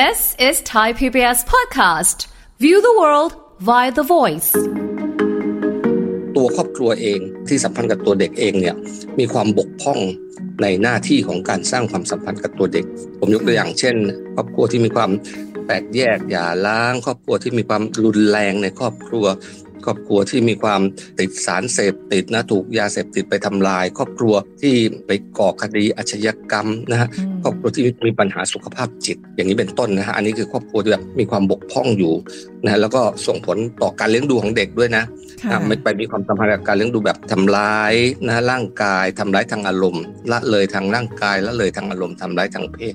This is Thai PBS podcast. View the world via the voice. ตัวครอบครัวเองที่สัมพันธ์กับตัวเด็กเองเนี่ยมีความบกพร่องในหน้าที่ของการสร้างความสัมพันธ์กับตัวเด็ก ผมยกตัวอย่างเช่น ครอบครัวที่มีความแตกแยกหย่าร้าง ครอบครัวที่มีความรุนแรงในครอบครัว ครอบครัวที่มีความติดสารเสพติดนะถูกยาเสพติดไปทำลาย ครอบครัวที่ไปก่อคดีอาชญากรรมนะฮะครอบครัวที่มีปัญหาสุขภาพจิต อย่างนี้เป็นต้นนะฮะอันนี้คือครอบครัวที่แบบมีความบกพร่องอยู่นะแล้วก็ส่งผลต่อการเลี้ยงดูของเด็กด้วยนะไม่ไปมีความสัมพันธ์กับการเลี้ยงดูแบบทำร้ายนะร่างกายทำร้ายทางอารมณ์ละเลยทางร่างกายละเลยทางอารมณ์ทำร้ายทางเพศ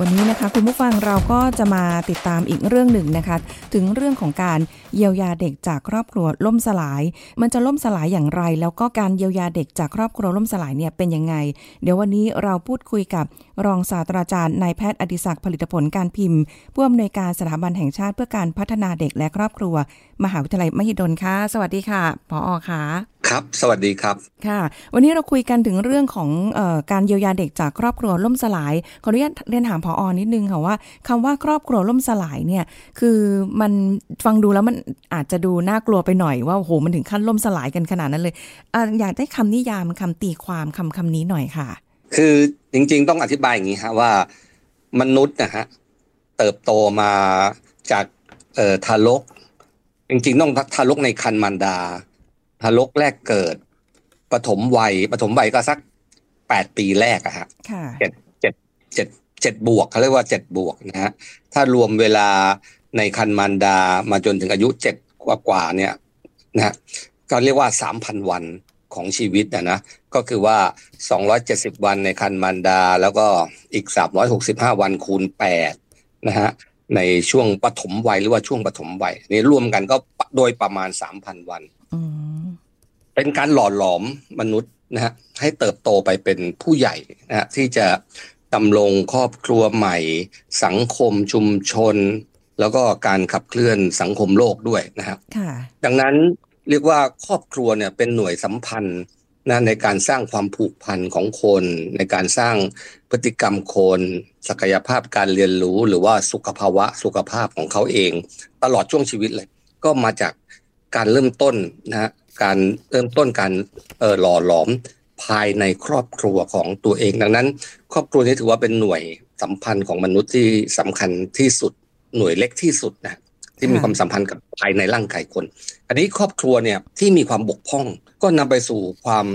วันนี้นะคะคุณผู้ฟังเราก็จะมาติดตามอีกเรื่องหนึ่งนะคะ ถึงเรื่องของการเยียวยาเด็กจากครอบครัวล่มสลาย มันจะล่มสลายอย่างไร แล้วก็การเยียวยาเด็กจากครอบครัวล่มสลายเนี่ยเป็นยังไง เดี๋ยววันนี้เราพูดคุยกับรองศาสตราจารย์นายแพทย์อดิศักดิ์ผลิตผลการพิมพ์ผู้อำนวยการสถาบันแห่งชาติเพื่อการพัฒนาเด็กและครอบครัว มหาวิทยาลัยมหิดลค่ะสวัสดีค่ะผออค่ะครับ สวัสดีครับ ค่ะ วันนี้เราคุยกันถึงเรื่องของออการเยียวยาเด็กจากครอบครัวล่มสลาย ขออนุญาตเรียนถามผออนิดนึงค่ะว่าคำว่าครอบครัวล่มสลายเนี่ย คือมันฟังดูแล้วมันอาจจะดูน่ากลัวไปหน่อยว่าโอ้โหมันถึงขั้นล่มสลายกันขนาดนั้นเลยออยากได้คำนิยามคำตีความคำคำนี้หน่อยค่ะ คือจริงๆ ต้องอธิบายอย่างนี้ฮะว่ามนุษย์นะฮะเติบโตมาจากเอ่อทารก จริงๆ ต้องทารกในคันมารดาทารกแรกเกิดปฐมวัยปฐมวัยก็สักแปดปีแรกอะฮะเจ็ดเจ็ดเจ็ด เจ็ดบวกเขาเรียกว่าเจ็ดบวกนะฮะถ้ารวมเวลาในคันมารดามาจนถึงอายุเจ็ดกว่ากว่าเนี่ยนะก็เรียกว่าสามพันวันของชีวิตนะนะก็คือว่าสองร้อยเจ็ดสิบวันในคันมารดา แล้วก็อีกสามร้อยหกสิบห้าวันคูณแปดนะฮะในช่วงปฐมวัยหรือว่าช่วงปฐมวัยนี่รวมกันก็โดยประมาณสามพันวันเป็นการหล่อหลอมมนุษย์นะฮะให้เติบโตไปเป็นผู้ใหญ่นะฮะที่จะ ดำรงครอบครัวใหม่ สังคมชุมชน แล้วก็การขับเคลื่อนสังคมโลกด้วยนะครับดังนั้นเรียกว่าครอบครัวเนี่ยเป็นหน่วยสัมพันธ์นะในการสร้างความผูกพันของคน ในการสร้างพฤติกรรมคน ศักยภาพการเรียนรู้ หรือว่าสุขภาวะสุขภาพของเขาเอง ตลอดช่วงชีวิตเลย ก็มาจากการเริ่มต้นนะฮะการเริ่มต้นการเออหล่อหลอม ภายในครอบครัวของตัวเอง ดังนั้น ครอบครัวนี้ถือว่าเป็นหน่วยสัมพันธ์ของมนุษย์ที่สำคัญที่สุด หน่วยเล็กที่สุดนะที่มีความสัมพันธ์กับภายในร่างกายคน อันนี้ครอบครัวเนี่ยที่มีความบกพร่อง ก็นำไปสู่ความ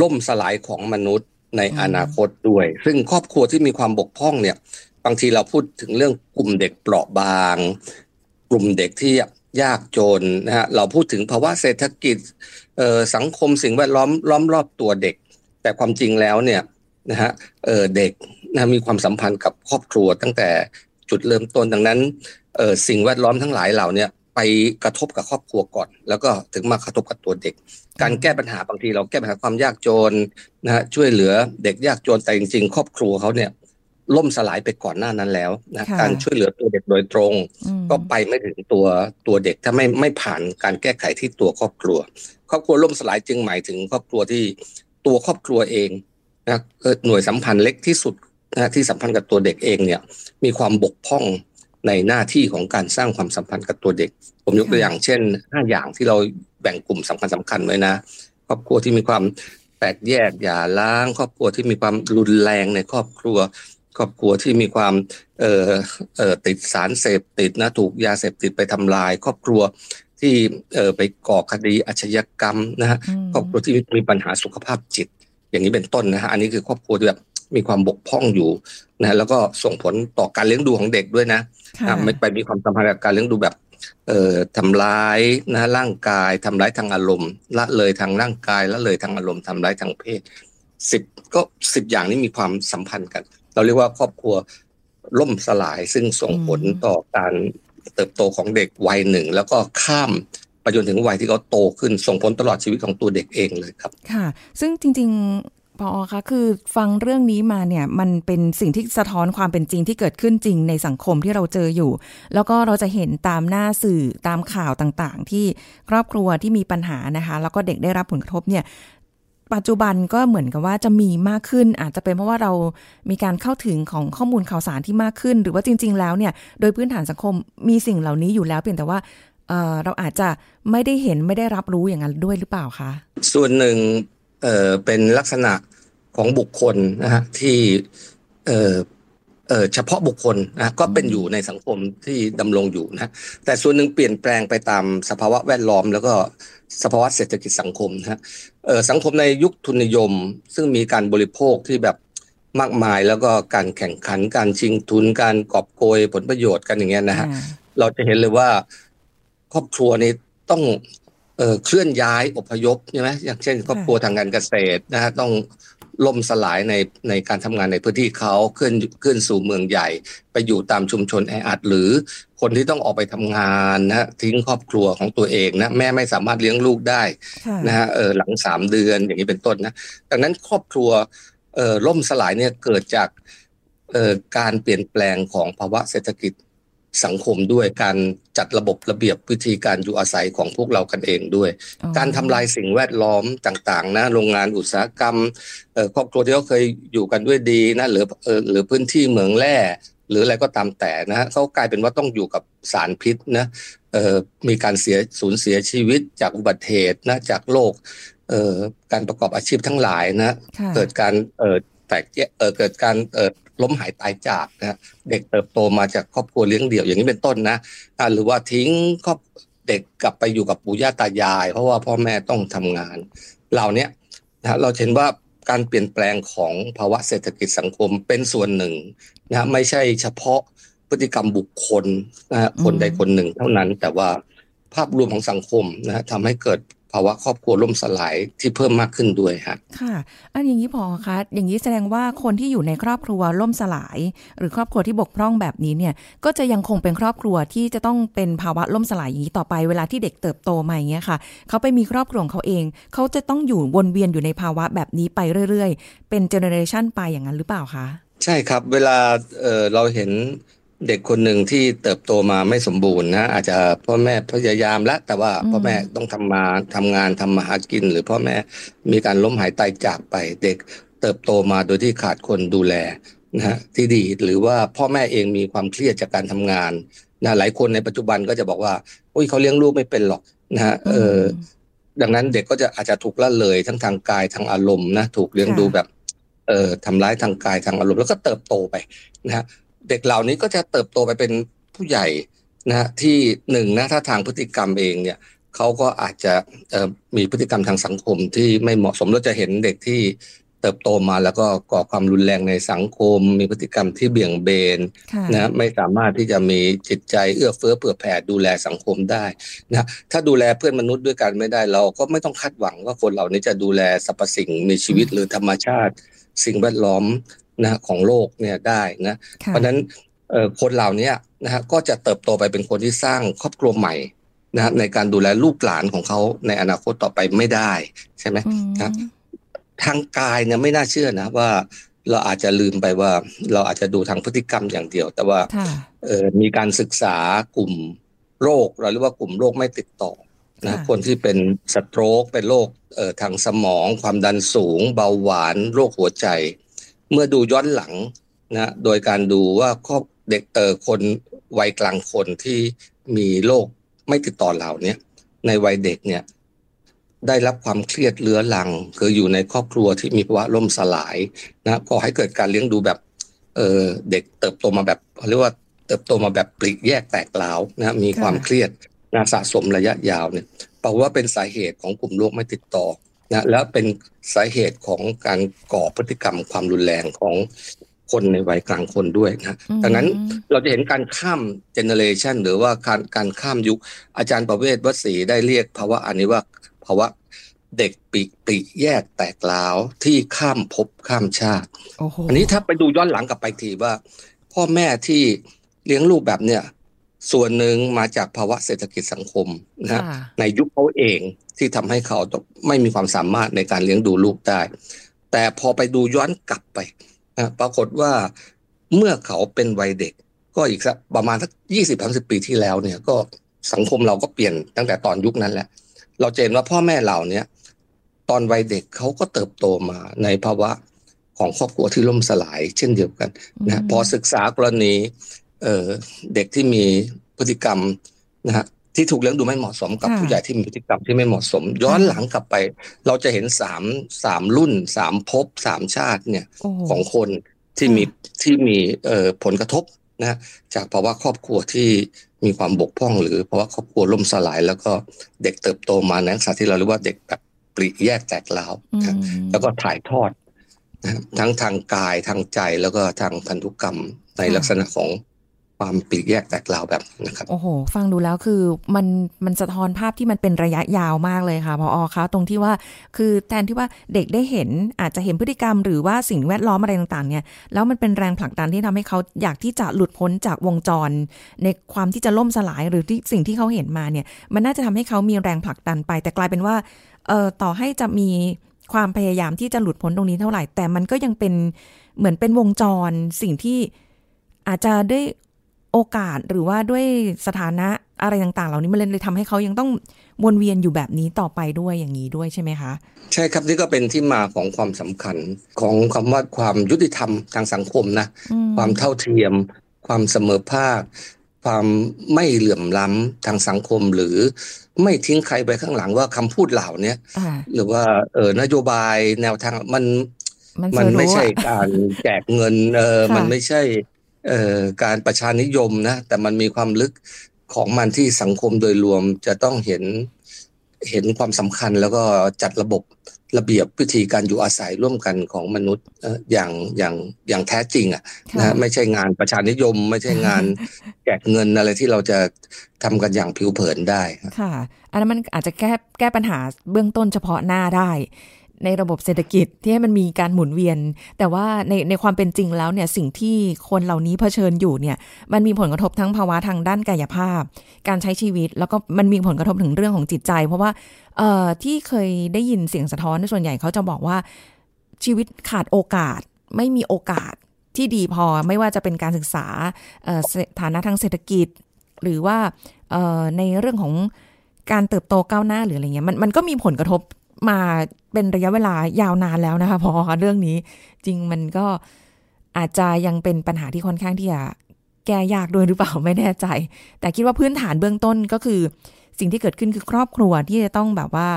ล่มสลายของมนุษย์ในอนาคตด้วย ซึ่งครอบครัวที่มีความบกพร่องเนี่ย บางทีเราพูดถึงเรื่องกลุ่มเด็กเปราะบาง กลุ่มเด็กที่ยากจนนะฮะ เราพูดถึงภาวะเศรษฐกิจ สังคมสิ่งแวดล้อมล้อมรอบตัวเด็ก แต่ความจริงแล้วเนี่ยนะฮะเด็กนะมีความสัมพันธ์กับครอบครัวตั้งแต่จุดเริ่มต้นดังนั้นสิ่งแวดล้อมทั้งหลายเหล่านี้ไปกระทบกับครอบครัวก่อน แล้วก็ถึงมากระทบกับตัวเด็ก การแก้ปัญหาบางทีเราแก้ปัญหาความยากจนนะฮะช่วยเหลือเด็กยากจนแต่จริงๆ ครอบครัวเขาเนี่ย ล่มสลายไปก่อนหน้านั้นแล้วนะการช่วยเหลือตัวเด็กโดยตรง ก็ไปไม่ถึงตัวตัวเด็กถ้าไม่ไม่ผ่านการแก้ไขที่ตัวครอบครัว ครอบครัวล่มสลายจึงหมายถึงครอบครัวที่ตัวครอบครัวเองนะหน่วยสัมพันธ์เล็กที่สุดนะที่สัมพันธ์กับตัวเด็กเองเนี่ยมีความบกพร่องในหน้าที่ของการสร้างความสัมพันธ์กับตัวเด็ก ผมยกตัวอย่างเช่นห้าอย่างที่เราแบ่งกลุ่มสำคัญสำคัญไว้นะ ครอบครัวที่มีความแตกแยกหย่าร้าง ครอบครัวที่มีความรุนแรงในครอบครัว ครอบครัวที่มีความเอ่อเอ่อติดสารเสพติดนะถูกยาเสพติดไปทำลาย ครอบครัวที่เอ่อไปก่อคดีอาชญากรรมนะฮะครอบครัวที่มีปัญหาสุขภาพจิต อย่างนี้เป็นต้นนะฮะอันนี้คือครอบครัวที่แบบมีความบกพร่องอยู่นะแล้วก็ส่งผลต่อการเลี้ยงดูของเด็กด้วยนะไม่ไปมีความสัมพันธ์กับการเลี้ยงดูแบบเอ่อทำร้ายนะร่างกายทำร้ายทางอารมณ์ ละเลยทางร่างกายละเลยทางอารมณ์ทำร้ายทางเพศสิบก็สิบอย่างนี้มีความสัมพันธ์กัน เราเรียกว่าครอบครัวล่มสลายซึ่งส่งผลต่อการเติบโตของเด็กวัยหนึ่ง แล้วก็ข้ามไปจนถึงวัยที่เขาโตขึ้นส่งผลตลอดชีวิตของตัวเด็กเองเลยครับ ค่ะ ซึ่งจริงพอคะคือฟังเรื่องนี้มาเนี่ยมันเป็นสิ่งที่สะท้อนความเป็นจริงที่เกิดขึ้นจริงในสังคมที่เราเจออยู่ แล้วก็เราจะเห็นตามหน้าสื่อตามข่าวต่างๆ ที่ครอบครัวที่มีปัญหานะคะ แล้วก็เด็กได้รับผลกระทบเนี่ย ปัจจุบันก็เหมือนกับว่าจะมีมากขึ้น อาจจะเป็นเพราะว่าเรามีการเข้าถึงของข้อมูลข่าวสารที่มากขึ้น หรือว่าจริง ๆ แล้วเนี่ยโดยพื้นฐานสังคมมีสิ่งเหล่านี้อยู่แล้วเพียงแต่ว่าเเราอาจจะไม่ได้เห็นไม่ได้รับรู้อย่างนั้นด้วยหรือเปล่าคะส่วนหนึ่งเเป็นลักษณะของบุคคลนะฮะที่ เเเฉพาะบุคคลนะก็เป็นอยู่ในสังคมที่ดำรงอยู่นะแต่ส่วนหนึ่งเปลี่ยนแปลงไปตามสภาวะแวดล้อม แล้วก็สภาวะเศรษฐกิจสังคมนะฮะสังคมในยุคทุนนิยม ซึ่งมีการบริโภคที่แบบมากมายแล้วก็การแข่งขันการชิงทุน การกอบโกยผลประโยชน์กันอย่างเงี้ยนะฮะเราจะเห็นเลยว่าครอบครัวนี้ต้องเเคลื่อนย้ายอพยพใช่ไหมอย่างเช่น ครอบครัวทางการเกษตรนะฮะต้อง ล่มสลายในในการทำงานในพื้นที่เขาขึ้นขึ้นสู่เมืองใหญ่ ไปอยู่ตามชุมชนแออัดหรือคนที่ต้องออกไปทำงานนะทิ้งครอบครัวของตัวเองนะแม่ไม่สามารถเลี้ยงลูกได้นะฮะเออหลังสามเดือนอย่างนี้เป็นต้นนะดังนั้นครอบครัวเออล่มสลายเนี่ยเกิดจากเอ่อการเปลี่ยนแปลงของภาวะเศรษฐกิจ สังคมด้วยการจัดระบบระเบียบวิธีการอยู่อาศัยของพวกเรากันเองด้วย การทำลายสิ่งแวดล้อมต่างๆนะโรงงานอุตสาหกรรมครอบครัวที่เขาเคยอยู่กันด้วยดีนะหรือหรือพื้นที่เหมืองแร่หรืออะไรก็ตามแต่นะเขากลายเป็นว่าต้องอยู่กับสารพิษนะมีการเสียสูญเสียชีวิตจากอุบัติเหตุนะจากโรคการประกอบอาชีพทั้งหลายนะ เกิดการแตกเกิดการ ล้มหายตายจากนะเด็กเติบโตมาจากครอบครัวเลี้ยงเดี่ยวอย่างนี้เป็นต้นนะหรือว่าทิ้งครอบเด็กกลับไปอยู่กับปู่ย่าตายาย เพราะว่าพ่อแม่ต้องทำงาน เหล่านี้นะเราเห็นว่าการเปลี่ยนแปลงของภาวะเศรษฐกิจสังคมเป็นส่วนหนึ่งนะไม่ใช่เฉพาะพฤติกรรมบุคคลนะคนใดคนหนึ่งเท่านั้น แต่ว่าภาพรวมของสังคมนะทำให้เกิด ภาวะครอบครัวล่มสลายที่เพิ่มมากขึ้นด้วยคะค่ะ อันอย่างนี้พอคะอย่างนี้แสดงว่าคนที่อยู่ในครอบครัวล่มสลาย หรือครอบครัวที่บกพร่องแบบนี้เนี่ย ก็จะยังคงเป็นครอบครัวที่จะต้องเป็นภาวะล่มสลายอย่างนี้ต่อไปเวลาที่เด็กเติบโตมาอย่างเงี้ยค่ะ เขาไปมีครอบครัวของเขาเอง เขาจะต้องอยู่วนเวียนอยู่ในภาวะแบบนี้ไปเรื่อยๆ เป็น generation ไปอย่างนั้นหรือเปล่าคะใช่ครับ เวลาเราเห็น เด็กคนหนึ่งที่เติบโตมาไม่สมบูรณ์นะอาจจะพ่อแม่พยายามแล้วแต่ว่าพ่อแม่ต้องทำมาทำงานทำมาหากิน หรือพ่อแม่มีการล้มหายตายจากไป เด็กเติบโตมาโดยที่ขาดคนดูแลนะฮะที่ดีหรือว่าพ่อแม่เองมีความเครียดจากการทำงานนะหลายคนในปัจจุบันก็จะบอกว่าอุ้ยเขาเลี้ยงลูกไม่เป็นหรอกนะฮะเออดังนั้นเด็กก็จะอาจจะถูกละเลยทั้งทางกายทางอารมณ์นะถูกเลี้ยงดูแบบเอ่อทำร้ายทางกายทางอารมณ์แล้วก็เติบโตไปนะฮะ เด็กเหล่านี้ก็จะเติบโตไปเป็นผู้ใหญ่นะที่หนึ่งนะถ้าทางพฤติกรรมเองเนี่ยเขาก็อาจจะมีพฤติกรรมทางสังคมที่ไม่เหมาะสมเราจะเห็นเด็กที่เติบโตมาแล้วก็ก่อความรุนแรงในสังคม มีพฤติกรรมที่เบี่ยงเบนนะไม่สามารถที่จะมีจิตใจเอื้อเฟื้อเผื่อแผ่ดูแลสังคมได้นะถ้าดูแลเพื่อนมนุษย์ด้วยกันไม่ได้เราก็ไม่ต้องคาดหวังว่าคนเหล่านี้จะดูแลสรรพสิ่งมีชีวิตหรือธรรมชาติ สิ่งแวดล้อม นะของโลกเนี่ยได้นะเพราะฉะนั้นคนเหล่านี้นะฮะก็จะเติบโตไปเป็นคนที่สร้างครอบครัวใหม่นะในการดูแลลูกหลานของเขาในอนาคตต่อไปไม่ได้ใช่ไหมนะทางกายเนี่ยไม่น่าเชื่อนะว่าเราอาจจะลืมไปว่าเราอาจจะดูทางพฤติกรรมอย่างเดียว แต่ว่าเออมีการศึกษากลุ่มโรคเราเรียกว่ากลุ่มโรคไม่ติดต่อนะคนที่เป็นสโตรกเป็นโรคเอ่อทางสมอง ความดันสูง เบาหวาน โรคหัวใจ เมื่อดูย้อนหลังนะโดยการดูว่าครอบเด็กเตอคนวัยกลางคนที่มีโรคไม่ติดต่อเหล่านี้ในวัยเด็กเนี่ยได้รับความเครียดเรื้อรัง คืออยู่ในครอบครัวที่มีภาวะล่มสลายนะก็ให้เกิดการเลี้ยงดูแบบเออเด็กเติบโตมาแบบเรียกว่าเติบโตมาแบบปลีกแยกแตกเล้านะมีความเครียดนะสะสมระยะยาวเนี่ยแปลว่าเป็นสาเหตุของกลุ่มโรคไม่ติดต่อ นะแล้วเป็นสาเหตุของการก่อพฤติกรรมความรุนแรงของคนในวัยกลางคนด้วยนะดังนั้นเราจะเห็นการข้ามเจเนเรชันหรือว่าการการข้ามยุค อาจารย์ประเวศวสีได้เรียกภาวะอันนี้ว่าภาวะเด็กปีกปีแยกแตกลาวที่ข้ามภพข้ามชาติ อันนี้ถ้าไปดูย้อนหลังกลับไปทีว่า พ่อแม่ที่เลี้ยงลูกแบบเนี้ย ส่วนหนึ่งมาจากภาวะเศรษฐกิจสังคมนะในยุคเขาเองที่ทำให้เขาไม่มีความสามารถในการเลี้ยงดูลูกได้ แต่พอไปดูย้อนกลับไปนะปรากฏว่าเมื่อเขาเป็นวัยเด็ก ก็อีกสักประมาณสักยี่สิบสามสิบปีที่แล้วเนี่ยก็สังคมเราก็เปลี่ยนตั้งแต่ตอนยุคนั้นแหละ เราเห็นว่าพ่อแม่เราเนี่ย ตอนวัยเด็กเขาก็เติบโตมาในภาวะของครอบครัวที่ล่มสลายเช่นเดียวกันนะพอศึกษากรณี เอ่อเด็กที่มีพฤติกรรมนะฮะที่ถูกเลี้ยงดูไม่เหมาะสมกับผู้ใหญ่ที่มีพฤติกรรมที่ไม่เหมาะสม ย้อนหลังกลับไป เราจะเห็นสามสามรุ่นสามภพสามชาติเนี่ยของคนที่มีที่มีเอ่อผลกระทบนะจากภาวะครอบครัวที่มีความบกพร่อง หรือภาวะครอบครัวล่มสลาย แล้วก็เด็กเติบโตมาในลักษณะที่เราเรียกว่าเด็กแบบปริแยกแตกลาวแล้วก็ถ่ายทอด ทั้งทางกายทางใจแล้วก็ทางพันธุกรรมในลักษณะของ ความปีกแยกแตกลาวแบบนะครับโอ้โห ฟังดูแล้วคือมันมันสะท้อนภาพที่มันเป็นระยะยาวมากเลยค่ะพออคะตรงที่ว่าคือแทนที่ว่าเด็กได้เห็นอาจจะเห็นพฤติกรรม หรือว่าสิ่งแวดล้อมอะไรต่างๆเนี่ยแล้วมันเป็นแรงผลักดันที่ทำให้เขาอยากที่จะหลุดพ้นจากวงจร ในความที่จะล่มสลายหรือที่สิ่งที่เขาเห็นมาเนี่ย มันน่าจะทำให้เขามีแรงผลักดันไป แต่กลายเป็นว่าเอ่อต่อให้จะมีความพยายามที่จะหลุดพ้นตรงนี้เท่าไหร่ แต่มันก็ยังเป็นเหมือนเป็นวงจรสิ่งที่อาจจะได้ โอกาสหรือว่าด้วยสถานะอะไรต่างๆ เหล่านี้มันเลยทำให้เขายังต้องวนเวียนอยู่แบบนี้ต่อไปด้วยอย่างนี้ด้วยใช่ไหมคะ ใช่ครับนี่ก็เป็นที่มาของความสำคัญของคำว่าความยุติธรรมทางสังคมนะความเท่าเทียม ความเสมอภาค ความไม่เหลื่อมล้ำทางสังคมหรือไม่ทิ้งใครไปข้างหลังว่าคำพูดเหล่านี้หรือว่าเออนโยบายแนวทางมันมันไม่ใช่การแจกเงินเออมันไม่ใช่เอ่อ การประชานิยมนะแต่มันมีความลึกของมันที่สังคมโดยรวมจะต้องเห็นเห็นความสำคัญแล้วก็จัดระบบระเบียบวิธีการอยู่อาศัยร่วมกันของมนุษย์อย่างอย่างอย่างแท้จริงอะนะไม่ใช่งานประชานิยม ไม่ใช่งานแจกเงินอะไรที่เราจะทำกันอย่างผิวเผินได้ค่ะอันนั้นมันอาจจะแก้แก้ปัญหาเบื้องต้นเฉพาะหน้าได้ ในระบบเศรษฐกิจที่ให้มันมีการหมุนเวียน แต่ว่าในในความเป็นจริงแล้วเนี่ยสิ่งที่คนเหล่านี้เผชิญอยู่เนี่ยมันมีผลกระทบทั้งภาวะทางด้านกายภาพ การใช้ชีวิต แล้วก็มันมีผลกระทบถึงเรื่องของจิตใจ เพราะว่าเอ่อที่เคยได้ยินเสียงสะท้อนส่วนใหญ่เขาจะบอกว่าชีวิตขาดโอกาสไม่มีโอกาสที่ดีพอไม่ว่าจะเป็นการศึกษาฐานะทางเศรษฐกิจ หรือว่าในเรื่องของการเติบโตก้าวหน้าหรืออะไรเงี้ยมันมันก็มีผลกระทบ มาเป็นระยะเวลายาวนานแล้วนะคะพอเรื่องนี้จริงมันก็อาจจะยังเป็นปัญหาที่ค่อนข้างที่จะแก้ยากด้วยหรือเปล่าไม่แน่ใจ แต่คิดว่าพื้นฐานเบื้องต้นก็คือสิ่งที่เกิดขึ้นคือครอบครัวที่จะต้องแบบว่า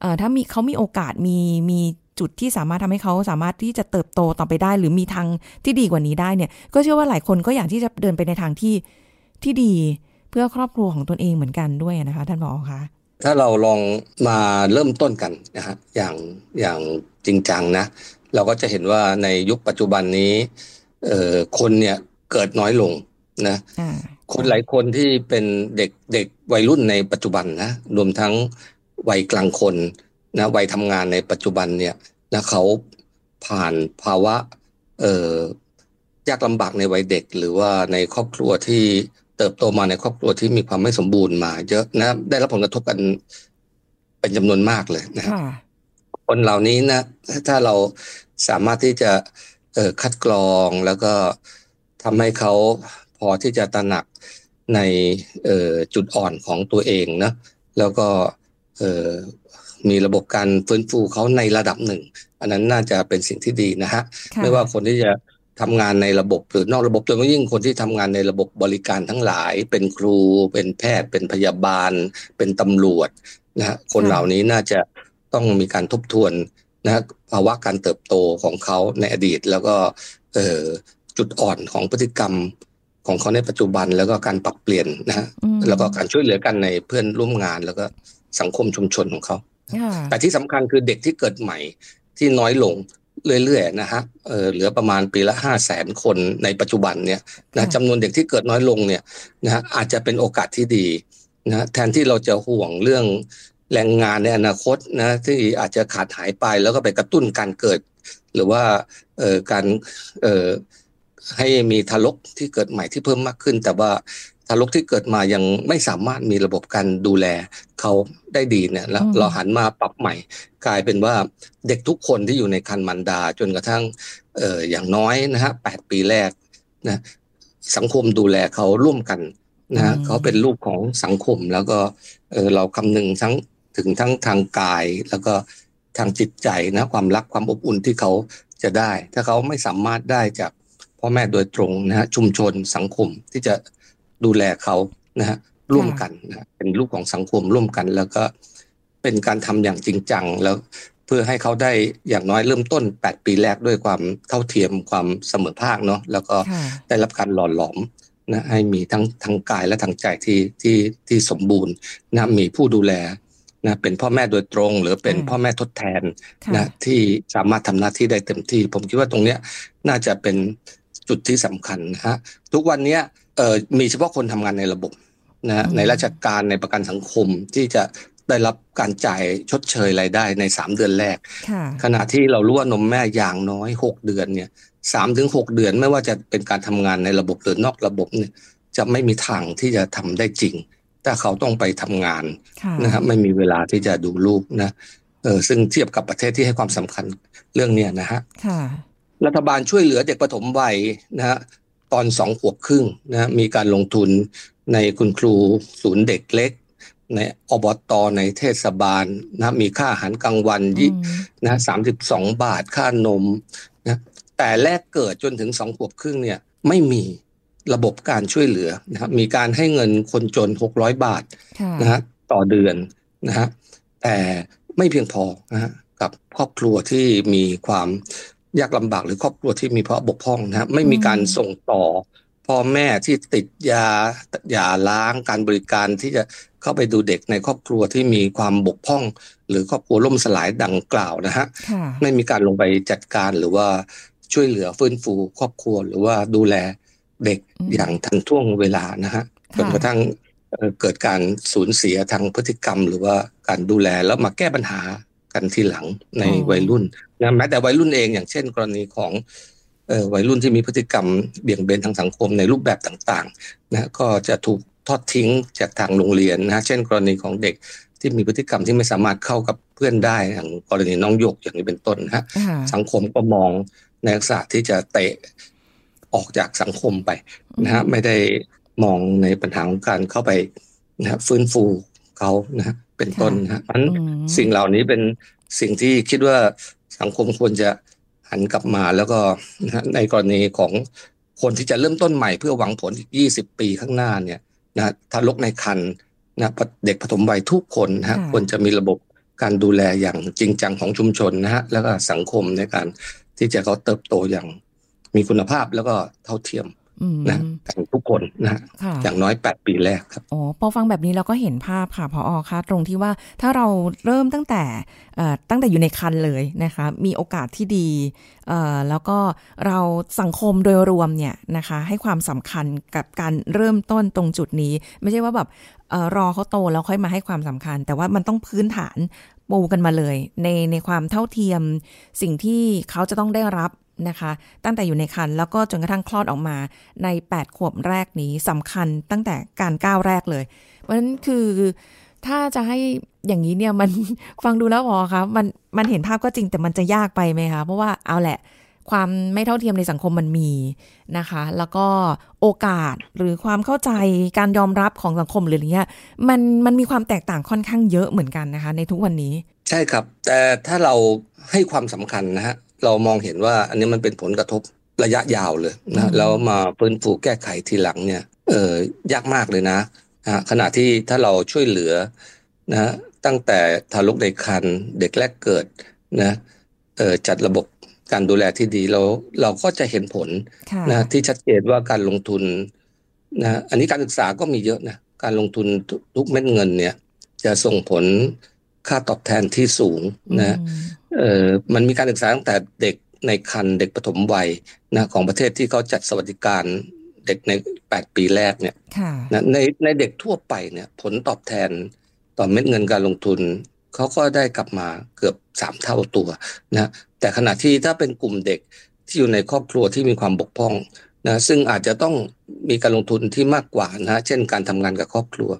เออถ้ามีเขามีโอกาสมีมีจุดที่สามารถทำให้เขาสามารถที่จะเติบโตต่อไปได้ หรือมีทางที่ดีกว่านี้ได้เนี่ย ก็เชื่อว่าหลายคนก็อยากที่จะเดินไปในทางที่ที่ดีเพื่อครอบครัวของตนเองเหมือนกันด้วยนะคะ ท่านบอคะ ถ้าเราลองมาเริ่มต้นกันนะฮะอย่างอย่างจริงจังนะ เราก็จะเห็นว่าในยุคปัจจุบันนี้เอ่อคนเนี่ยเกิดน้อยลงนะคนหลายคนที่เป็นเด็กเด็กวัยรุ่นในปัจจุบันนะรวมทั้งวัยกลางคนนะวัยทำงานในปัจจุบันเนี่ยนะเขาผ่านภาวะเอ่อยากลำบากในวัยเด็ก หรือว่าในครอบครัวที่ เติบโตมาในครอบครัวที่มีความไม่สมบูรณ์มาเยอะนะได้รับผลกระทบกันเป็นจำนวนมากเลยนะครับคนเหล่านี้นะถ้าเราสามารถที่จะเออคัดกรองแล้วก็ทำให้เขาพอที่จะตระหนักในเออจุดอ่อนของตัวเองนะแล้วก็เออมีระบบการฟื้นฟูเขาในระดับหนึ่ง อันนั้นน่าจะเป็นสิ่งที่ดีนะฮะ ไม่ว่าคนที่จะ ทำงานในระบบหรือนอกระบบโดยเฉพาะยิ่งคนที่ทำงานในระบบบริการทั้งหลาย เป็นครู เป็นแพทย์ เป็นพยาบาล เป็นตำรวจนะฮะคนเหล่านี้น่าจะต้องมีการทบทวนนะภาวะการเติบโตของเขาในอดีต แล้วก็เออจุดอ่อนของพฤติกรรมของเขาในปัจจุบัน แล้วก็การปรับเปลี่ยนนะฮะแล้วก็การช่วยเหลือกันในเพื่อนร่วมงาน แล้วก็สังคมชุมชนของเขาแต่ที่สำคัญคือเด็กที่เกิดใหม่ที่น้อยลง เรื่อยๆนะฮะเออเหลือประมาณปีละห้าแสนคนในปัจจุบันเนี่ยนะจำนวนเด็กที่เกิดน้อยลงเนี่ยนะฮะอาจจะเป็นโอกาสที่ดีนะแทนที่เราจะห่วงเรื่องแรงงานในอนาคตนะที่อาจจะขาดหายไปแล้วก็ไปกระตุ้นการเกิด หรือว่าเอ่อการเอ่อ ให้มีทารกที่เกิดใหม่ที่เพิ่มมากขึ้น แต่ว่าารกที่เกิดมายังไม่สามารถมีระบบการดูแลเขาได้ดีเนี่ยแล้วเราหันมาปรับใหม่ กลายเป็นว่าเด็กทุกคนที่อยู่ในคันมันดา จนกระทั่งเอออย่างน้อยนะฮะแปดปีแรกนะสังคมดูแลเขาร่วมกันนะเขาเป็นลูกของสังคมแล้วก็เออเราคำนึงทั้งถึงทั้งทางกายแล้วก็ทางจิตใจนะความรักความอบอุ่นที่เขาจะได้ ถ้าเขาไม่สามารถได้จาก พ่อแม่โดยตรงนะฮะชุมชนสังคมที่จะดูแลเขานะฮะร่วมกันนะเป็นลูกของสังคมร่วมกัน แล้วก็เป็นการทำอย่างจริงจังแล้วเพื่อให้เขาได้อย่างน้อยเริ่มต้น 8 ปีแรกด้วยความเท่าเทียมความเสมอภาคเนาะแล้วก็ได้รับการหล่อหลอมนะให้มีทั้งทางกายและทางใจที่ที่ที่สมบูรณ์นะมีผู้ดูแลนะเป็นพ่อแม่โดยตรง หรือเป็นพ่อแม่ทดแทนนะที่สามารถทำหน้าที่ได้เต็มที่ ผมคิดว่าตรงเนี้ยน่าจะเป็น จุดที่สำคัญนะฮะทุกวันเนี้ยเอ่อมีเฉพาะคนทำงานในระบบนะในราชการในประกันสังคมที่จะได้รับการจ่ายชดเชยรายได้ในสามเดือนแรก ขณะที่เรารู้ว่านมแม่อย่างน้อยหกเดือนเนี่ยสามถึงหกเดือนไม่ว่าจะเป็นการทำงานในระบบหรือนอกระบบเนี่ยจะไม่มีทางที่จะทำได้จริง ถ้าเขาต้องไปทำงานนะครับไม่มีเวลาที่จะดูลูกนะเออซึ่งเทียบกับประเทศที่ให้ความสำคัญเรื่องเนี้ยนะฮะ รัฐบาลช่วยเหลือเด็กปฐมวัยนะฮะตอนสองขวบครึ่งนะมีการลงทุนในคุณครูศูนย์เด็กเล็ก ในอบตในเทศบาลนะมีค่าอาหารกลางวันยี่นะสามสิบสองบาทค่านมนะแต่แรกเกิดจนถึงสองขวบครึ่งเนี่ยไม่มีระบบการช่วยเหลือนะครับมีการให้เงินคนจนหกร้อยบาทนะฮะต่อเดือนนะฮะแต่ไม่เพียงพอนะฮะกับครอบครัวที่มีความ ยากลำบากหรือครอบครัวที่มีเพราะบกพร่องนะไม่มีการส่งต่อพ่อแม่ที่ติดยายาล้างการบริการที่จะเข้าไปดูเด็กในครอบครัวที่มีความบกพร่อง หรือครอบครัวล่มสลายดังกล่าวนะฮะไม่มีการลงไปจัดการหรือว่าช่วยเหลือฟื้นฟูครอบครัว หรือว่าดูแลเด็กอย่างทันท่วงเวลานะฮะจนกระทั่งเกิดการสูญเสียทางพฤติกรรม หรือว่าการดูแลแล้วมาแก้ปัญหากันทีหลังในวัยรุ่น นะแม้แต่วัยรุ่นเองอย่างเช่น กรณีของวัยรุ่นที่มีพฤติกรรมเบี่ยงเบนทางสังคมในรูปแบบต่างๆนะก็จะถูกทอดทิ้งจากทางโรงเรียนนะเช่น กรณีของเด็กที่มีพฤติกรรมที่ไม่สามารถเข้ากับเพื่อนได้อย่างกรณีน้องหยกอย่างนี้เป็นต้นนะฮะสังคมก็มองในลักษณะที่จะเตะออกจากสังคมไปนะฮะไม่ได้มองในปัญหาของการเข้าไปนะฟื้นฟูเขานะเป็นต้นนะะนั้นสิ่งเหล่านี้เป็นสิ่งที่คิดว่า สังคมควรจะหันกลับมาแล้วก็ในกรณีของคนที่จะเริ่มต้นใหม่เพื่อหวังผลอีกยี่สิบปีข้างหน้าเนี่ยนะทารกในครรภ์นะเด็กปฐมวัยทุกคนนะควรจะมีระบบการดูแลอย่างจริงจังของชุมชนนะฮะแล้วก็สังคมในการที่จะเขาเติบโตอย่างมีคุณภาพแล้วก็เท่าเทียม นะกันทุกคนนะอย่างน้อยแปดปีแรกครับอ๋อพอฟังแบบนี้เราก็เห็นภาพค่ะพออคะตรงที่ว่าถ้าเราเริ่มตั้งแต่ตั้งแต่อยู่ในคันเลยนะคะ มีโอกาสที่ดีแล้วก็เราสังคมโดยรวมเนี่ยนะคะ ให้ความสำคัญกับการเริ่มต้นตรงจุดนี้ ไม่ใช่ว่าแบบรอเขาโตแล้วค่อยมาให้ความสำคัญ แต่ว่ามันต้องพื้นฐานปูกันมาเลย ในในความเท่าเทียมสิ่งที่เขาจะต้องได้รับ นะคะ ตั้งแต่อยู่ในคันแล้วก็จนกระทั่งคลอดออกมาใน 8 ขวบแรกนี้สำคัญตั้งแต่การก้าวแรกเลย เพราะฉะนั้นคือถ้าจะให้อย่างนี้เนี่ยมันฟังดูแล้วพอคะมันมันเห็นภาพก็จริงแต่มันจะยากไปไหมคะเพราะว่าเอาแหละ ความไม่เท่าเทียมในสังคมมันมีนะคะ แล้วก็โอกาสหรือความเข้าใจการยอมรับของสังคมหรืออะไรเงี้ยมันมันมีความแตกต่างค่อนข้างเยอะเหมือนกันนะคะ ในทุกวันนี้ ใช่ครับ แต่ถ้าเราให้ความสำคัญนะฮะ เรามองเห็นว่าอันนี้มันเป็นผลกระทบระยะยาวเลยนะแล้วมาฟื้นฟูแก้ไขทีหลังเนี่ยเออยากมากเลยนะนะขณะที่ถ้าเราช่วยเหลือนะตั้งแต่ทารกในครรภ์เด็กแรกเกิดนะเออจัดระบบการดูแลที่ดีเราเราก็จะเห็นผลนะที่ชัดเจนว่าการลงทุนนะอันนี้การศึกษาก็มีเยอะนะการลงทุนทุกเม็ดเงินเนี่ย จะส่งผลค่าตอบแทนที่สูงนะ เอ่อมันมีการศึกษาตั้งแต่เด็กในคันเด็กปฐมวัยนะของประเทศที่เขาจัดสวัสดิการเด็กในแปดปีแรกเนี่ยนะในในเด็กทั่วไปเนี่ยผลตอบแทนต่อเม็ดเงินการลงทุนเขาก็ได้กลับมาเกือบสามเท่าตัวนะแต่ขณะที่ถ้าเป็นกลุ่มเด็กที่อยู่ในครอบครัวที่มีความบกพร่องนะซึ่งอาจจะต้องมีการลงทุนที่มากกว่านะเช่นการทำงานกับครอบครัว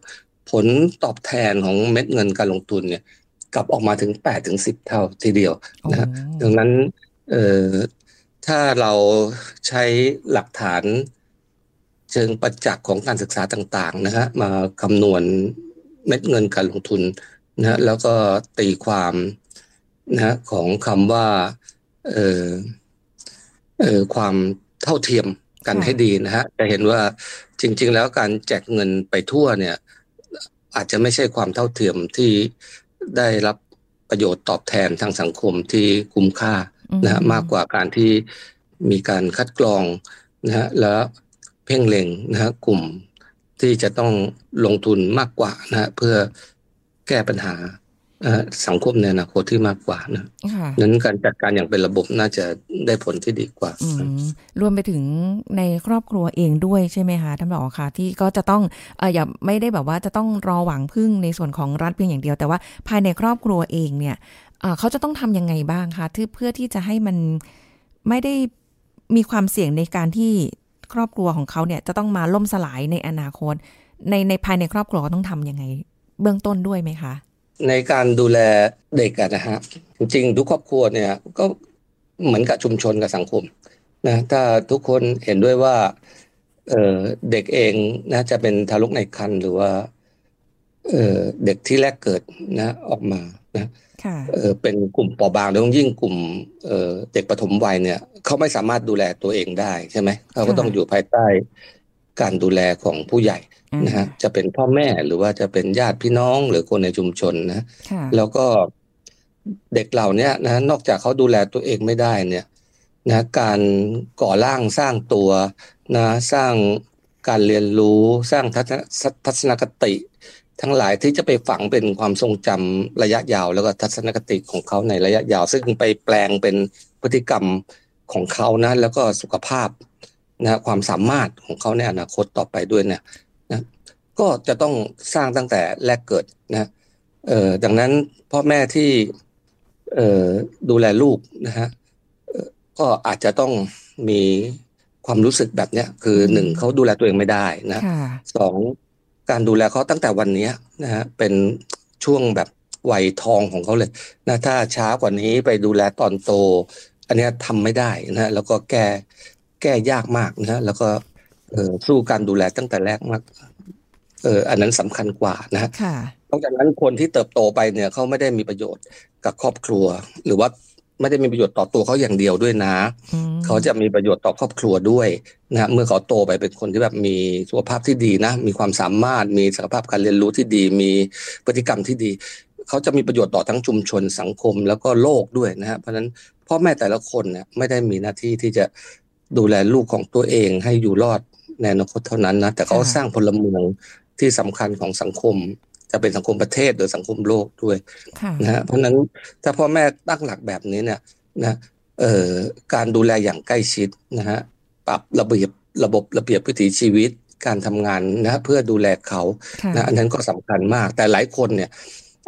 ผลตอบแทนของเม็ดเงินการลงทุนเนี่ย กลับออกมาถึงแปดถึงสิบเท่าทีเดียวนะดังนั้นเอ่อถ้าเราใช้หลักฐานเชิงประจักษ์ของการศึกษาต่างๆนะฮะมาคำนวณเม็ดเงินการลงทุนนะแล้วก็ตีความนะของคำว่าเออเออความเท่าเทียมกันให้ดีนะฮะจะเห็นว่าจริง ๆ แล้วการแจกเงินไปทั่วเนี่ย อาจจะไม่ใช่ความเท่าเทียมที่ ได้รับประโยชน์ตอบแทนทางสังคมที่คุ้มค่านะมากกว่าการที่มีการคัดกรองนะฮะแล้วเพ่งเล็งนะฮะกลุ่มที่จะต้องลงทุนมากกว่านะฮะเพื่อแก้ปัญหา สังคมในอนาคตที่มากกว่านะนั้นการจัดการอย่างเป็นระบบน่าจะได้ผลที่ดีกว่า รวมไปถึงในครอบครัวเองด้วยใช่ไหมคะท่านบอกค่ะ ที่ก็จะต้องเอออย่าไม่ได้แบบว่าจะต้องรอหวังพึ่งในส่วนของรัฐเพียงอย่างเดียว แต่ว่าภายในครอบครัวเองเนี่ยเขาจะต้องทำยังไงบ้างคะที่เพื่อที่จะให้มันไม่ได้มีความเสี่ยงในการที่ครอบครัวของเขาเนี่ยจะต้องมาล่มสลายในอนาคต ในในภายในครอบครัวต้องทํำยังไง เบื้องต้นด้วยไหมคะ ในการดูแลเด็กนะฮะจริงๆทุกครอบครัวเนี่ยก็เหมือนกับชุมชนกับสังคมนะถ้าทุกคนเห็นด้วยว่าเเด็กเองนะจะเป็นทารกในครรภ์หรือว่าเเด็กที่แรกเกิดนะออกมานะเป็นกลุ่มปอบางโดยยิ่งกลุ่มเด็กปฐมวัยเนี่ยเขาไม่สามารถดูแลตัวเองได้ใช่ไหมเขาก็ต้องอยู่ภายใต้ การดูแลของผู้ใหญ่นะฮะจะเป็นพ่อแม่หรือว่าจะเป็นญาติพี่น้องหรือคนในชุมชนนะแล้วก็เด็กเหล่านี้นะนอกจากเขาดูแลตัวเองไม่ได้เนี่ยนะการก่อร่างสร้างตัวนะสร้างการเรียนรู้สร้างทัศนคติ ทั้งหลายที่จะไปฝังเป็นความทรงจำระยะยาว แล้วก็ทัศนคติของเขาในระยะยาว ซึ่งไปแปลงเป็นพฤติกรรมของเขานะแล้วก็สุขภาพ นะความสามารถของเขาในอนาคตต่อไปด้วยเนี่ยนะก็จะต้องสร้างตั้งแต่แรกเกิดนะเอ่อดังนั้นพ่อแม่ที่เอ่อดูแลลูกนะฮะก็อาจจะต้องมีความรู้สึกแบบเนี้ยคือหนึ่งเขาดูแลตัวเองไม่ได้นะสองการดูแลเขาตั้งแต่วันนี้นะฮะเป็นช่วงแบบวัยทองของเขาเลยนะถ้าช้ากว่านี้ไปดูแลตอนโต อันนี้ทำไม่ได้นะแล้วก็แก้ แก้ยากมากนะแล้วก็เออสู้การดูแลตั้งแต่แรกมากเอออันนั้นสำคัญกว่านะนอกจากนั้นคนที่เติบโตไปเนี่ยเขาไม่ได้มีประโยชน์กับครอบครัว หรือว่าไม่ได้มีประโยชน์ต่อตัวเขาอย่างเดียวด้วยนะ เขาจะมีประโยชน์ต่อครอบครัวด้วยนะเมื่อเขาโตไปเป็นคนที่แบบมีสุขภาพที่ดีนะ มีความสามารถมีศักยภาพการเรียนรู้ที่ดี มีพฤติกรรมที่ดี เขาจะมีประโยชน์ต่อทั้งชุมชนสังคมแล้วก็โลกด้วยนะฮะเพราะฉะนั้นพ่อแม่แต่ละคนเนี่ยไม่ได้มีหน้าที่ที่จะ ดูแลลูกของตัวเองให้อยู่รอดในอนาคตเท่านั้นนะแต่เขาสร้างพลเมืองที่สำคัญของสังคม จะเป็นสังคมประเทศหรือสังคมโลกด้วยนะฮะเพราะนั้นถ้าพ่อแม่ตั้งหลักแบบนี้เนี่ยนะเอ่อการดูแลอย่างใกล้ชิดนะฮะปรับระเบียบระบบระเบียบวิถีชีวิตการทำงานนะเพื่อดูแลเขานะอันนั้นก็สำคัญมาก แต่หลายคนเนี่ย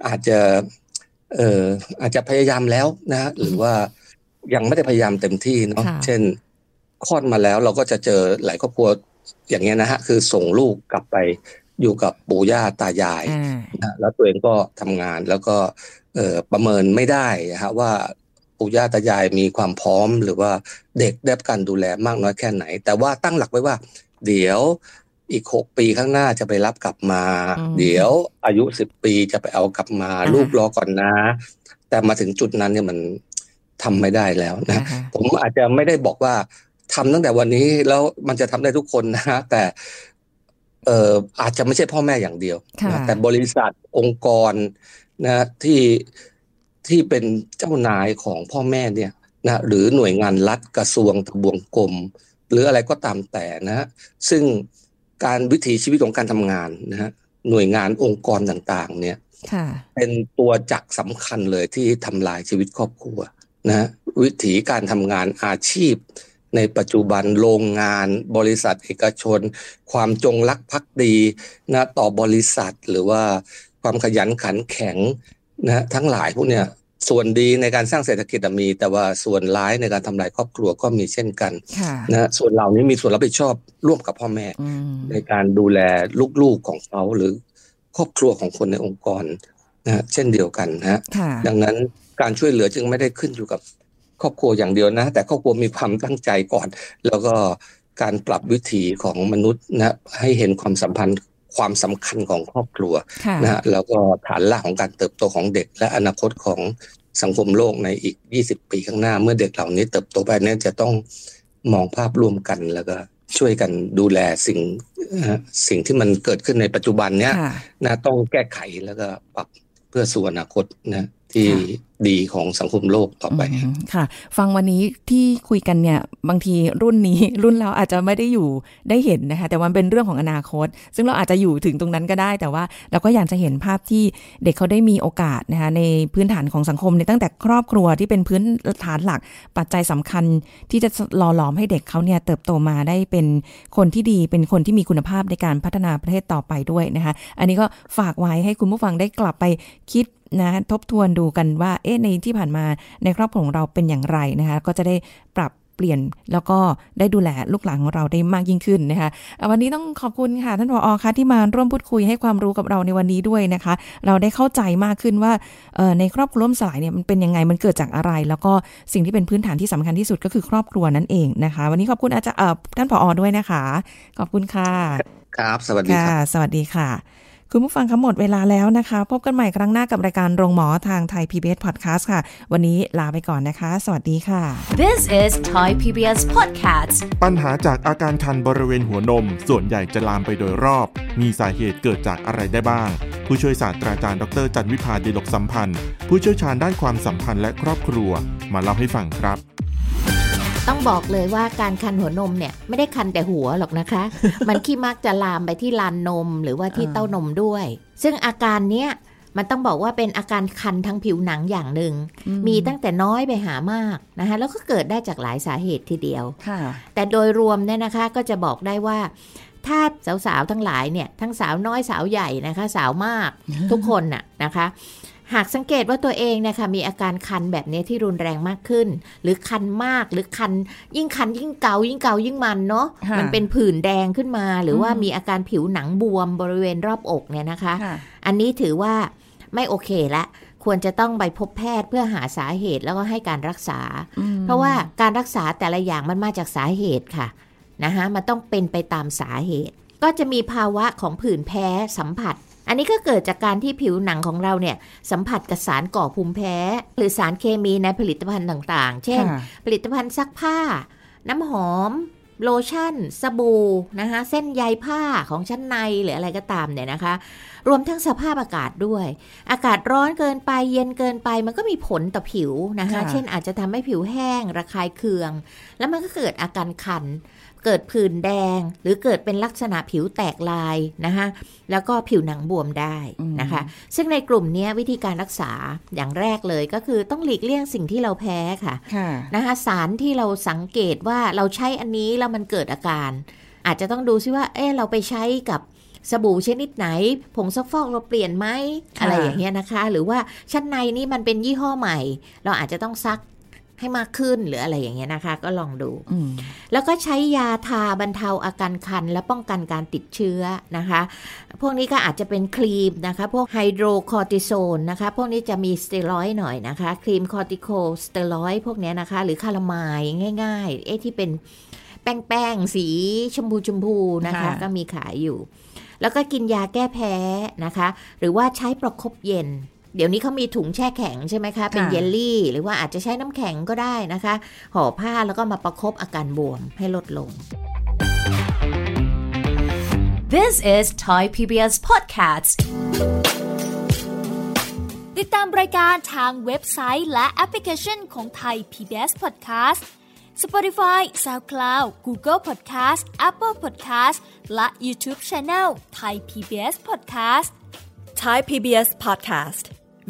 อาจจะเอ่ออาจจะพยายามแล้วนะฮะหรือว่ายังไม่ได้พยายามเต็มที่เนาะเช่น คลอดมาแล้วเราก็จะเจอหลายครอบครัวอย่างเงี้ยนะฮะคือส่งลูกกลับไปอยู่กับปู่ย่าตายายนะแล้วตัวเองก็ทำงานแล้วก็เออประเมินไม่ได้ฮะว่าปู่ย่าตายายมีความพร้อมหรือว่าเด็กได้การดูแลมากน้อยแค่ไหน แต่ว่าตั้งหลักไว้ว่า เดี๋ยวอีกหกปีข้างหน้าจะไปรับกลับมา เดี๋ยวอายุสิบปีจะไปเอากลับมา ลูกรอก่อนนะ แต่มาถึงจุดนั้นเนี่ยมันทำไม่ได้แล้วนะ ผมอาจจะไม่ได้บอกว่า ทำตั้งแต่วันนี้แล้วมันจะทำได้ทุกคนนะแต่เอ่ออาจจะไม่ใช่พ่อแม่อย่างเดียวนะแต่บริษัทองค์กรนะที่ที่เป็นเจ้านายของพ่อแม่เนี่ยนะหรือหน่วยงานรัฐกระทรวงทบวงกรมหรืออะไรก็ตามแต่นะซึ่งการวิถีชีวิตของการทำงานนะฮะหน่วยงานองค์กรต่าง ๆ เนี่ยเป็นตัวจักสำคัญเลยที่ทำลายชีวิตครอบครัวนะวิถีการทำงานอาชีพ ในปัจจุบันโรงงาน บริษัทเอกชน ความจงรักภักดีนะต่อบริษัทหรือว่าความขยันขันแข็งนะทั้งหลายพวกเนี้ยส่วนดีในการสร้างเศรษฐกิจมี แต่ว่าส่วนร้ายในการทำลายครอบครัวก็มีเช่นกันนะส่วนเหล่านี้มีส่วนรับผิดชอบร่วมกับพ่อแม่ในการดูแลลูกๆของเขาหรือครอบครัวของคนในองค์กรนะเช่นเดียวกันนะดังนั้นการช่วยเหลือจึงไม่ได้ขึ้นอยู่กับ ครอบครัวอย่างเดียวนะ แต่ครอบครัวมีความตั้งใจก่อน แล้วก็การปรับวิถีของมนุษย์นะให้เห็นความสัมพันธ์ความสำคัญของครอบครัวนะแล้วก็ฐานรากของการเติบโตของเด็ก และอนาคตของสังคมโลกในอีก 20 ปีข้างหน้า เมื่อเด็กเหล่านี้เติบโตไปเนี่ยจะต้องมองภาพร่วมกันแล้วก็ช่วยกันดูแลสิ่งสิ่งที่มันเกิดขึ้นในปัจจุบันเนี้ยนะต้องแก้ไขแล้วก็ปรับเพื่อสู่อนาคตนะ ที่ดีของสังคมโลกต่อไปค่ะ ฟังวันนี้ที่คุยกันเนี่ย บางทีรุ่นนี้รุ่นเราอาจจะไม่ได้อยู่ได้เห็นนะคะ แต่มันเป็นเรื่องของอนาคต ซึ่งเราอาจจะอยู่ถึงตรงนั้นก็ได้ แต่ว่าเราก็อยากจะเห็นภาพที่เด็กเขาได้มีโอกาสนะคะในพื้นฐานของสังคมในตั้งแต่ครอบครัวที่เป็นพื้นฐานหลัก ปัจจัยสำคัญที่จะหล่อหลอมให้เด็กเขาเนี่ยเติบโตมาได้เป็นคนที่ดีเป็นคนที่มีคุณภาพในการพัฒนาประเทศต่อไปด้วยนะคะ อันนี้ก็ฝากไว้ให้คุณผู้ฟังได้กลับไปคิด นะทบทวนดูกันว่าเอ๊ะในที่ผ่านมาในครอบครัวของเราเป็นอย่างไรนะคะก็จะได้ปรับเปลี่ยนแล้วก็ได้ดูแลลูกหลานของเราได้มากยิ่งขึ้นนะคะวันนี้ต้องขอบคุณค่ะท่านผอคะที่มาร่วมพูดคุยให้ความรู้กับเราในวันนี้ด้วยนะคะ เราได้เข้าใจมากขึ้นว่าในครอบครัวล่มสลายเนี่ยมันเป็นยังไงมันเกิดจากอะไร แล้วก็สิ่งที่เป็นพื้นฐานที่สำคัญที่สุดก็คือครอบครัวนั่นเองนะคะ วันนี้ขอบคุณอาจารย์ท่านผอด้วยนะคะ ขอบคุณค่ะ ครับ สวัสดีครับสวัสดีค่ะ คุณผู้ฟังคะหมดเวลาแล้วนะคะ พบกันใหม่ครั้งหน้ากับรายการโรงหมอทางไทย PBS Podcast ค่ะ วันนี้ลาไปก่อนนะคะ สวัสดีค่ะ This is Thai PBS Podcast ปัญหาจากอาการคันบริเวณหัวนม ส่วนใหญ่จะลามไปโดยรอบ มีสาเหตุเกิดจากอะไรได้บ้าง ผู้ช่วยศาสตราจารย์ดรจันวิพาดีลกสัมพันธ์ ผู้เชี่ยวชาญด้านความสัมพันธ์และครอบครัว มาเล่าให้ฟังครับ ต้องบอกเลยว่าการคันหัวนมเนี่ยไม่ได้คันแต่หัวหรอกนะคะ มันขี้มักจะลามไปที่ลานนมหรือว่าที่เต้านมด้วย ซึ่งอาการเนี้ยมันต้องบอกว่าเป็นอาการคันทั้งผิวหนังอย่างหนึ่ง มีตั้งแต่น้อยไปหามากนะคะแล้วก็เกิดได้จากหลายสาเหตุทีเดียวแต่โดยรวมเนี่ยนะคะก็จะบอกได้ว่า ถ้าสาวๆทั้งหลายเนี่ยทั้งสาวน้อยสาวใหญ่นะคะ สาวมากทุกคนน่ะนะคะ หากสังเกตว่าตัวเองนะคะมีอาการคันแบบนี้ที่รุนแรงมากขึ้น หรือคันมากหรือคันยิ่งคันยิ่งเกายิ่งเกายิ่งมันเนาะมันเป็นผื่นแดงขึ้นมา หรือว่ามีอาการผิวหนังบวมบริเวณรอบอกเนี่ยนะคะ อันนี้ถือว่าไม่โอเคละควรจะต้องไปพบแพทย์เพื่อหาสาเหตุแล้วก็ให้การรักษา เพราะว่าการรักษาแต่ละอย่างมันมาจากสาเหตุค่ะนะคะมันต้องเป็นไปตามสาเหตุ ก็จะมีภาวะของผื่นแพ้สัมผัส อันนี้ก็เกิดจากการที่ผิวหนังของเราเนี่ยสัมผัสกับสารก่อภูมิแพ้ หรือสารเคมีในผลิตภัณฑ์ต่างๆ เช่น ผลิตภัณฑ์ซักผ้า น้ำหอม โลชั่น สบู่นะคะเส้นใยผ้าของชั้นในหรืออะไรก็ตามเนี่ยนะคะ รวมทั้งสภาพอากาศด้วย อากาศร้อนเกินไปเย็นเกินไปมันก็มีผลต่อผิวนะคะ เช่นอาจจะทำให้ผิวแห้งระคายเคือง แล้วมันก็เกิดอาการคัน เกิดผื่นแดง หรือเกิดเป็นลักษณะผิวแตกลายนะคะแล้วก็ผิวหนังบวมได้นะคะ ซึ่งในกลุ่มนี้วิธีการรักษาอย่างแรกเลยก็คือต้องหลีกเลี่ยงสิ่งที่เราแพ้ค่ะนะคะสารที่เราสังเกตว่าเราใช้อันนี้แล้วมันเกิดอาการ อาจจะต้องดูซิว่าเออเราไปใช้กับสบู่ชนิดไหน ผงซักฟอกเราเปลี่ยนไหมอะไรอย่างเงี้ยนะคะ หรือว่าชั้นในนี่มันเป็นยี่ห้อใหม่ เราอาจจะต้องซัก ให้มากขึ้นหรืออะไรอย่างเงี้ยนะคะ ก็ลองดู แล้วก็ใช้ยาทาบรรเทาอาการคัน และป้องกันการติดเชื้อนะคะ พวกนี้ก็อาจจะเป็นครีมนะคะ พวกไฮโดรคอร์ติโซนนะคะ พวกนี้จะมีสเตียรอยด์หน่อยนะคะ ครีม corticosteroid พวกนี้นะคะ หรือคาลาไมน์ง่ายๆเอ๊ะที่เป็นแป้งๆสีชมพูชมพูนะคะ ก็มีขายอยู่ แล้วก็กินยาแก้แพ้นะคะ หรือว่าใช้ประครบเย็น เดี๋ยวนี้เขามีถุงแช่แข็งใช่ไหมคะ เป็นเยลลี่ หรือว่าอาจจะใช้น้ำแข็งก็ได้นะคะ ห่อผ้าแล้วก็มาประครบอาการบวมให้ลดลง This is Thai PBS Podcast ติดตามรายการทางเว็บไซต์และแอปพลิเคชันของไทย PBS Podcast Spotify SoundCloud Google Podcast Apple Podcast และ YouTube Channel Thai PBS Podcast Thai PBS Podcast